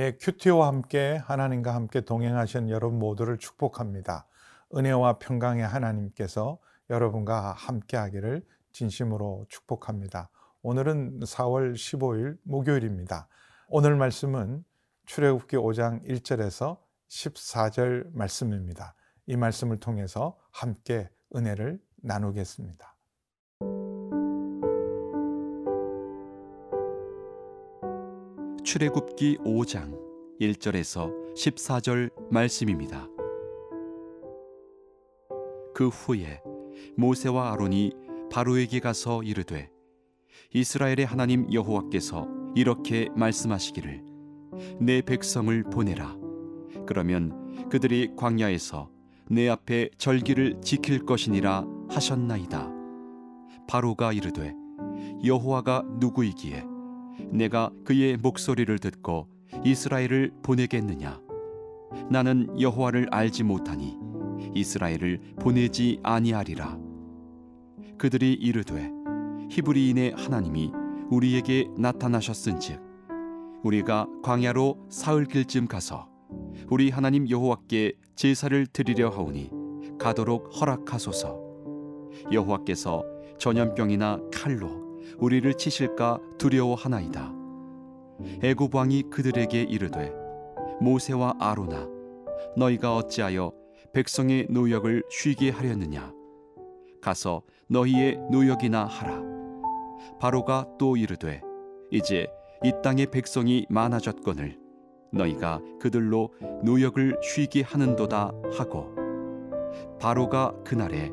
예, 큐티와 함께 하나님과 함께 동행하신 여러분 모두를 축복합니다. 은혜와 평강의 하나님께서 여러분과 함께 하기를 진심으로 축복합니다. 오늘은 4월 15일 목요일입니다. 오늘 말씀은 출애굽기 5장 1절에서 14절 말씀입니다. 이 말씀을 통해서 함께 은혜를 나누겠습니다. 출애굽기 5장 1절에서 14절 말씀입니다. 그 후에 모세와 아론이 바로에게 가서 이르되 이스라엘의 하나님 여호와께서 이렇게 말씀하시기를 내 백성을 보내라 그러면 그들이 광야에서 내 앞에 절기를 지킬 것이니라 하셨나이다 바로가 이르되 여호와가 누구이기에 내가 그의 목소리를 듣고 이스라엘을 보내겠느냐? 나는 여호와를 알지 못하니 이스라엘을 보내지 아니하리라. 그들이 이르되 히브리인의 하나님이 우리에게 나타나셨은즉 우리가 광야로 사흘 길쯤 가서 우리 하나님 여호와께 제사를 드리려 하오니 가도록 허락하소서. 여호와께서 전염병이나 칼로 우리를 치실까 두려워하나이다. 애굽 왕이 그들에게 이르되 모세와 아로나 너희가 어찌하여 백성의 노역을 쉬게 하려느냐? 가서 너희의 노역이나 하라. 바로가 또 이르되 이제 이 땅의 백성이 많아졌거늘 너희가 그들로 노역을 쉬게 하는도다 하고. 바로가 그날에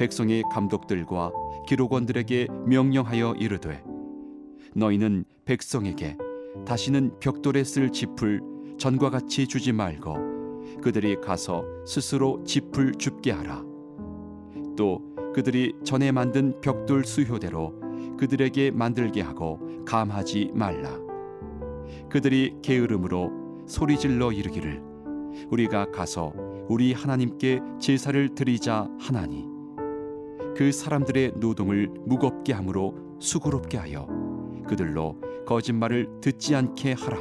백성의 감독들과 기록원들에게 명령하여 이르되 너희는 백성에게 다시는 벽돌에 쓸 짚을 전과 같이 주지 말고 그들이 가서 스스로 짚을 줍게 하라. 또 그들이 전에 만든 벽돌 수효대로 그들에게 만들게 하고 감하지 말라. 그들이 게으름으로 소리질러 이르기를 우리가 가서 우리 하나님께 제사를 드리자 하나니 그 사람들의 노동을 무겁게 함으로 수고롭게 하여 그들로 거짓말을 듣지 않게 하라.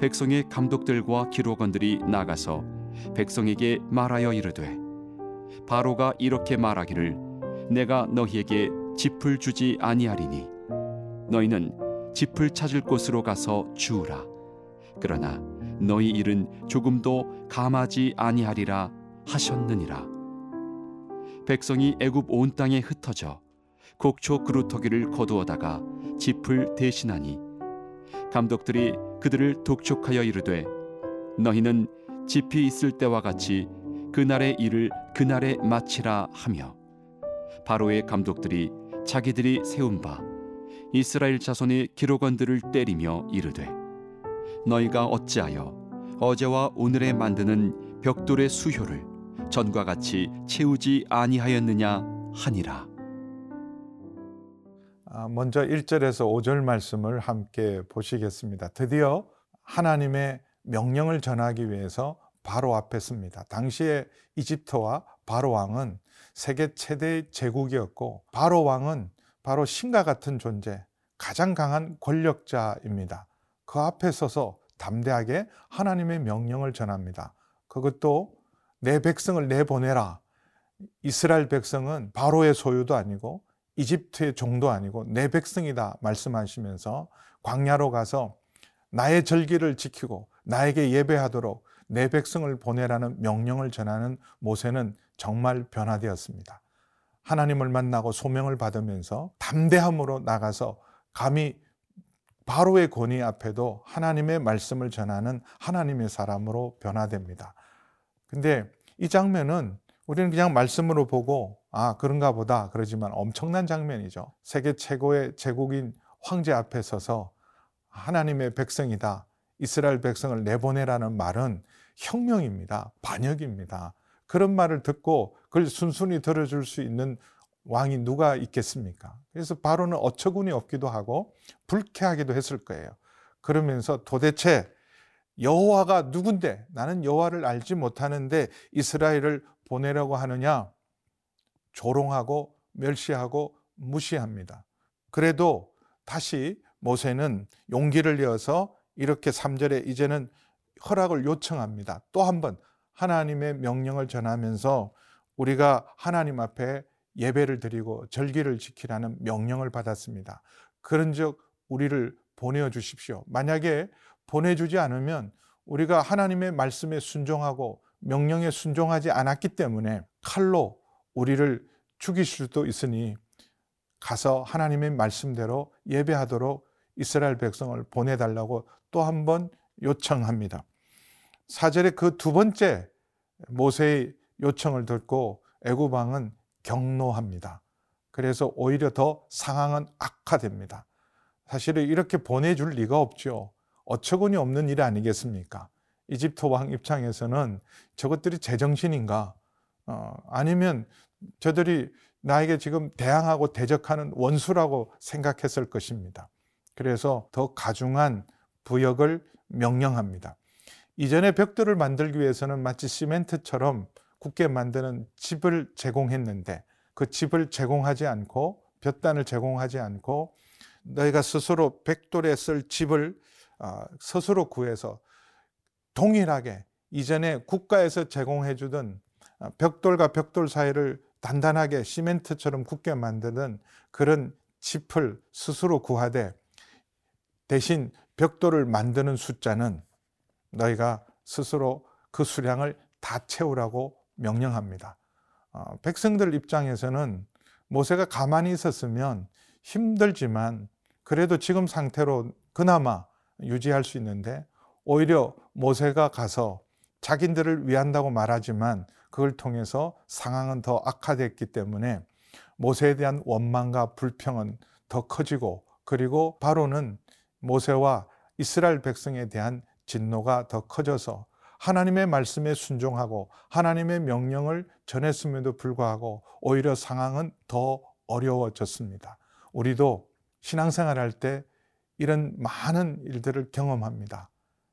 백성의 감독들과 기록원들이 나가서 백성에게 말하여 이르되 바로가 이렇게 말하기를 내가 너희에게 짚을 주지 아니하리니 너희는 짚을 찾을 곳으로 가서 주우라 그러나 너희 일은 조금도 감하지 아니하리라 하셨느니라 백성이 애굽 온 땅에 흩어져 곡초 그루터기를 거두어다가 짚을 대신하니 감독들이 그들을 독촉하여 이르되 너희는 짚이 있을 때와 같이 그날의 일을 그날에 마치라 하며 바로의 감독들이 자기들이 세운 바 이스라엘 자손의 기록원들을 때리며 이르되 너희가 어찌하여 어제와 오늘에 만드는 벽돌의 수효를 전과 같이 채우지 아니하였느냐 하니라. 아, 먼저 1절에서 5절 말씀을 함께 보시겠습니다. 드디어 하나님의 명령을 전하기 위해서 바로 앞에 습니다. 당시에 이집트와 바로 왕은 세계 최대 제국이었고 바로 왕은 바로 신과 같은 존재, 가장 강한 권력자입니다. 그 앞에 서서 담대하게 하나님의 명령을 전합니다. 그것도 내 백성을 내보내라. 이스라엘 백성은 바로의 소유도 아니고 이집트의 종도 아니고 내 백성이다 말씀하시면서 광야로 가서 나의 절기를 지키고 나에게 예배하도록 내 백성을 보내라는 명령을 전하는 모세는 정말 변화되었습니다. 하나님을 만나고 소명을 받으면서 담대함으로 나가서 감히 바로의 권위 앞에도 하나님의 말씀을 전하는 하나님의 사람으로 변화됩니다. 근데 이 장면은 우리는 그냥 말씀으로 보고 아 그런가 보다 그러지만 엄청난 장면이죠. 세계 최고의 제국인 황제 앞에 서서 하나님의 백성이다. 이스라엘 백성을 내보내라는 말은 혁명입니다. 반역입니다. 그런 말을 듣고 그걸 순순히 들어줄 수 있는 왕이 누가 있겠습니까? 그래서 바로는 어처구니 없기도 하고 불쾌하기도 했을 거예요. 그러면서 도대체 여호와가 누군데 나는 여호와를 알지 못하는데 이스라엘을 보내려고 하느냐 조롱하고 멸시하고 무시합니다. 그래도 다시 모세는 용기를 내어서 이렇게 3절에 이제는 허락을 요청합니다. 또 한 번 하나님의 명령을 전하면서 우리가 하나님 앞에 예배를 드리고 절기를 지키라는 명령을 받았습니다. 그런즉 우리를 보내어 주십시오. 만약에 보내주지 않으면 우리가 하나님의 말씀에 순종하고 명령에 순종하지 않았기 때문에 칼로 우리를 죽일 수도 있으니 가서 하나님의 말씀대로 예배하도록 이스라엘 백성을 보내달라고 또 한 번 요청합니다. 사절의 그 두 번째 모세의 요청을 듣고 애굽 왕은 경노합니다. 그래서 오히려 더 상황은 악화됩니다. 사실은 이렇게 보내줄 리가 없죠. 어처구니 없는 일 아니겠습니까? 이집트 왕 입장에서는 저것들이 제정신인가? 어, 아니면 저들이 나에게 지금 대항하고 대적하는 원수라고 생각했을 것입니다. 그래서 더 가중한 부역을 명령합니다. 이전에 벽돌을 만들기 위해서는 마치 시멘트처럼 굳게 만드는 집을 제공했는데 그 집을 제공하지 않고 볕단을 제공하지 않고 너희가 스스로 백돌에 쓸 집을 아, 스스로 구해서 동일하게 이전에 국가에서 제공해 주던 아, 벽돌과 벽돌 사이를 단단하게 시멘트처럼 굳게 만드는 그런 짚을 스스로 구하되 대신 벽돌을 만드는 숫자는 너희가 스스로 그 수량을 다 채우라고 명령합니다. 어, 백성들 입장에서는 모세가 가만히 있었으면 힘들지만 그래도 지금 상태로 그나마 유지할 수 있는데 오히려 모세가 가서 자기들을 위한다고 말하지만 그걸 통해서 상황은 더 악화됐기 때문에 모세에 대한 원망과 불평은 더 커지고 그리고 바로는 모세와 이스라엘 백성에 대한 진노가 더 커져서 하나님의 말씀에 순종하고 하나님의 명령을 전했음에도 불구하고 오히려 상황은 더 어려워졌습니다. 우리도 신앙생활 할때 이런 많은 일들을 경험합니다.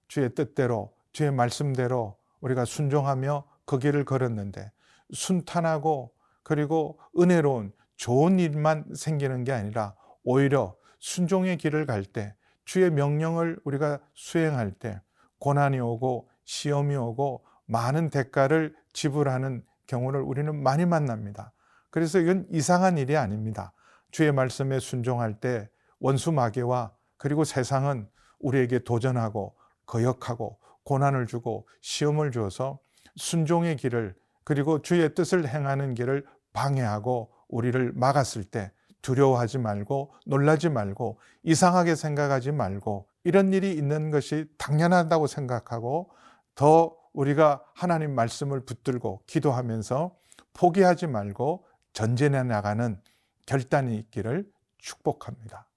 주의 뜻대로, 주의 말씀대로 우리가 순종하며 그 길을 걸었는데 순탄하고 그리고 은혜로운 좋은 일만 생기는 게 아니라 오히려 순종의 길을 갈 때, 주의 명령을 우리가 수행할 때 고난이 오고 시험이 오고 많은 대가를 지불하는 경우를 우리는 많이 만납니다. 그래서 이건 이상한 일이 아닙니다. 주의 말씀에 순종할 때 원수 마귀와 그리고 세상은 우리에게 도전하고 거역하고 고난을 주고 시험을 주어서 순종의 길을 그리고 주의 뜻을 행하는 길을 방해하고 우리를 막았을 때 두려워하지 말고 놀라지 말고 이상하게 생각하지 말고 이런 일이 있는 것이 당연하다고 생각하고 더 우리가 하나님 말씀을 붙들고 기도하면서 포기하지 말고 전진해 나가는 결단이 있기를 축복합니다.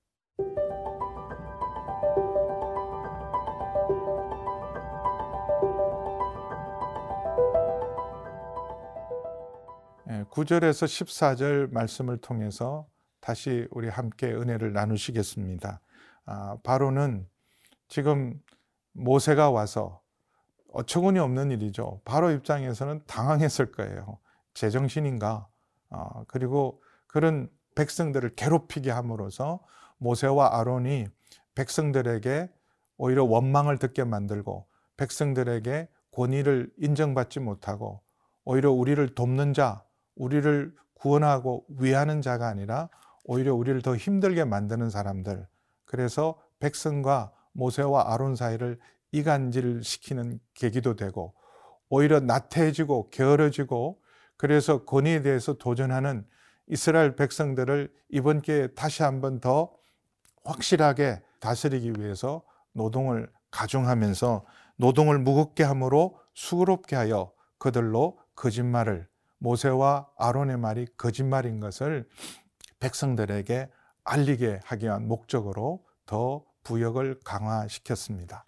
9절에서 14절 말씀을 통해서 다시 우리 함께 은혜를 나누시겠습니다. 아, 바로는 지금 모세가 와서 어처구니 없는 일이죠. 바로 입장에서는 당황했을 거예요. 제정신인가? 어, 그리고 그런 백성들을 괴롭히게 함으로써 모세와 아론이 백성들에게 오히려 원망을 듣게 만들고 백성들에게 권위를 인정받지 못하고 오히려 우리를 돕는 자, 우리를 구원하고 위하는 자가 아니라 오히려 우리를 더 힘들게 만드는 사람들. 그래서 백성과 모세와 아론 사이를 이간질 시키는 계기도 되고 오히려 나태해지고 게으러지고 그래서 권위에 대해서 도전하는 이스라엘 백성들을 이번 기회에 다시 한번 더 확실하게 다스리기 위해서 노동을 가중하면서 노동을 무겁게 함으로 수고롭게 하여 그들로 거짓말을 모세와 아론의 말이 거짓말인 것을 백성들에게 알리게 하기 위한 목적으로 더 부역을 강화시켰습니다.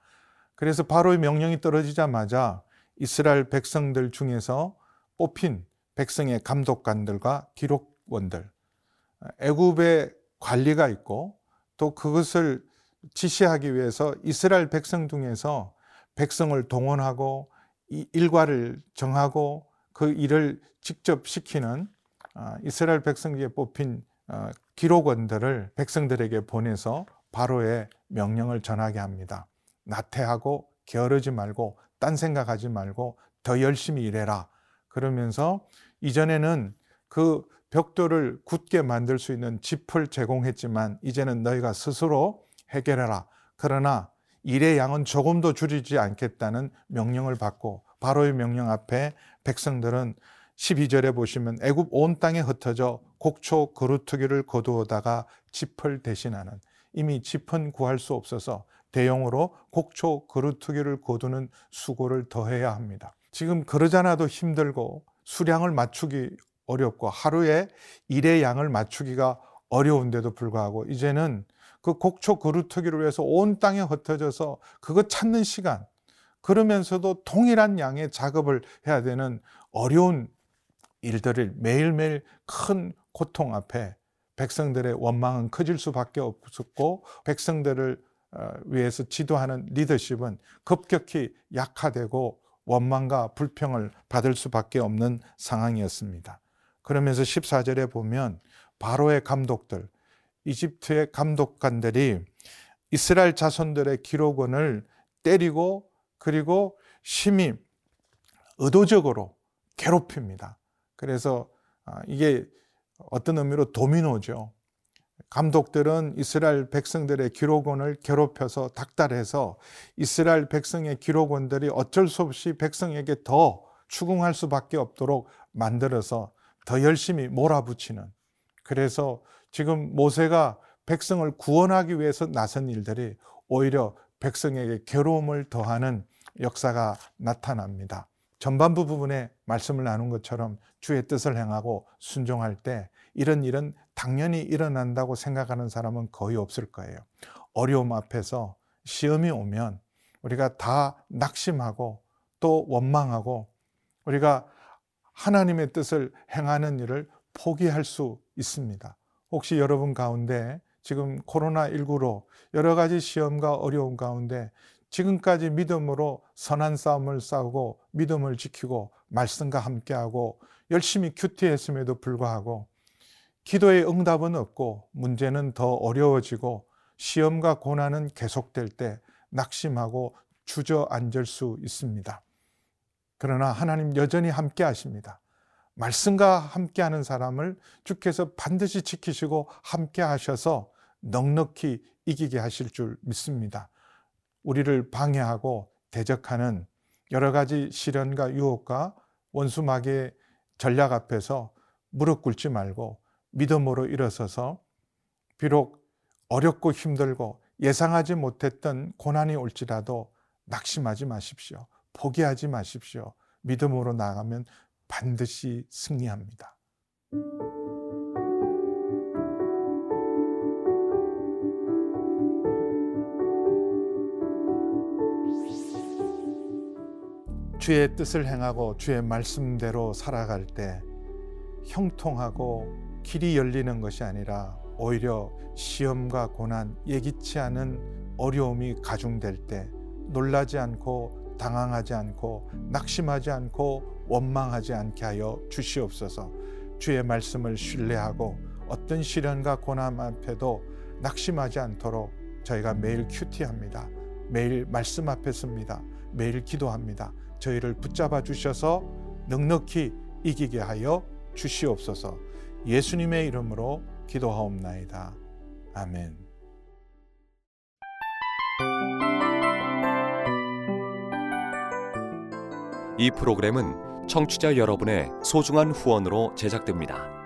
그래서 바로의 명령이 떨어지자마자 이스라엘 백성들 중에서 뽑힌 백성의 감독관들과 기록원들, 애굽의 관리가 있고 또 그것을 지시하기 위해서 이스라엘 백성 중에서 백성을 동원하고 이 일과를 정하고 그 일을 직접 시키는 아, 이스라엘 백성 중에 뽑힌 어, 기록원들을 백성들에게 보내서 바로의 명령을 전하게 합니다. 나태하고 게으르지 말고 딴 생각하지 말고 더 열심히 일해라. 그러면서 이전에는 그 벽돌을 굳게 만들 수 있는 짚을 제공했지만 이제는 너희가 스스로 해결해라. 그러나 일의 양은 조금도 줄이지 않겠다는 명령을 받고 바로의 명령 앞에 백성들은 12절에 보시면 애굽 온 땅에 흩어져 곡초 그루트기를 거두어다가 짚을 대신하는 이미 짚은 구할 수 없어서 대용으로 곡초 그루트기를 거두는 수고를 더해야 합니다. 지금 그러잖아도 힘들고 수량을 맞추기 어렵고 하루에 일의 양을 맞추기가 어려운데도 불구하고 이제는 그 곡초 그루트기를 위해서 온 땅에 흩어져서 그거 찾는 시간 그러면서도 동일한 양의 작업을 해야 되는 어려운 일들을 매일매일 큰 고통 앞에 백성들의 원망은 커질 수밖에 없었고 백성들을 어, 위해서 지도하는 리더십은 급격히 약화되고 원망과 불평을 받을 수밖에 없는 상황이었습니다. 그러면서 14절에 보면 바로의 감독들, 이집트의 감독관들이 이스라엘 자손들의 기록원을 때리고 그리고 심히 의도적으로 괴롭힙니다. 그래서 아, 이게 어떤 의미로 도미노죠. 감독들은 이스라엘 백성들의 기록원을 괴롭혀서 닥달해서 이스라엘 백성의 기록원들이 어쩔 수 없이 백성에게 더 추궁할 수밖에 없도록 만들어서 더 열심히 몰아붙이는 그래서 지금 모세가 백성을 구원하기 위해서 나선 일들이 오히려 백성에게 괴로움을 더하는 역사가 나타납니다. 전반부 부분에 말씀을 나눈 것처럼 주의 뜻을 행하고 순종할 때 이런 일은 당연히 일어난다고 생각하는 사람은 거의 없을 거예요. 어려움 앞에서 시험이 오면 우리가 다 낙심하고 또 원망하고 우리가 하나님의 뜻을 행하는 일을 포기할 수 있습니다. 혹시 여러분 가운데 지금 코로나19로 여러 가지 시험과 어려움 가운데 지금까지 믿음으로 선한 싸움을 싸우고 믿음을 지키고 말씀과 함께하고 열심히 큐티했음에도 불구하고 기도의 응답은 없고 문제는 더 어려워지고 시험과 고난은 계속될 때 낙심하고 주저앉을 수 있습니다. 그러나 하나님 여전히 함께 하십니다. 말씀과 함께 하는 사람을 주께서 반드시 지키시고 함께 하셔서 넉넉히 이기게 하실 줄 믿습니다. 우리를 방해하고 대적하는 여러 가지 시련과 유혹과 원수 마귀의 전략 앞에서 무릎 꿇지 말고 믿음으로 일어서서 비록 어렵고 힘들고 예상하지 못했던 고난이 올지라도 낙심하지 마십시오. 포기하지 마십시오. 믿음으로 나가면 반드시 승리합니다. 주의 뜻을 행하고 주의 말씀대로 살아갈 때 형통하고 길이 열리는 것이 아니라 오히려 시험과 고난, 예기치 않은 어려움이 가중될 때 놀라지 않고 당황하지 않고 낙심하지 않고 원망하지 않게 하여 주시옵소서. 주의 말씀을 신뢰하고 어떤 시련과 고난 앞에도 낙심하지 않도록 저희가 매일 큐티합니다. 매일 말씀 앞에 섭니다. 매일 기도합니다. 저희를 붙잡아 주셔서 넉넉히 이기게 하여 주시옵소서. 예수님의 이름으로 기도하옵나이다. 아멘. 이 프로그램은 청취자 여러분의 소중한 후원으로 제작됩니다.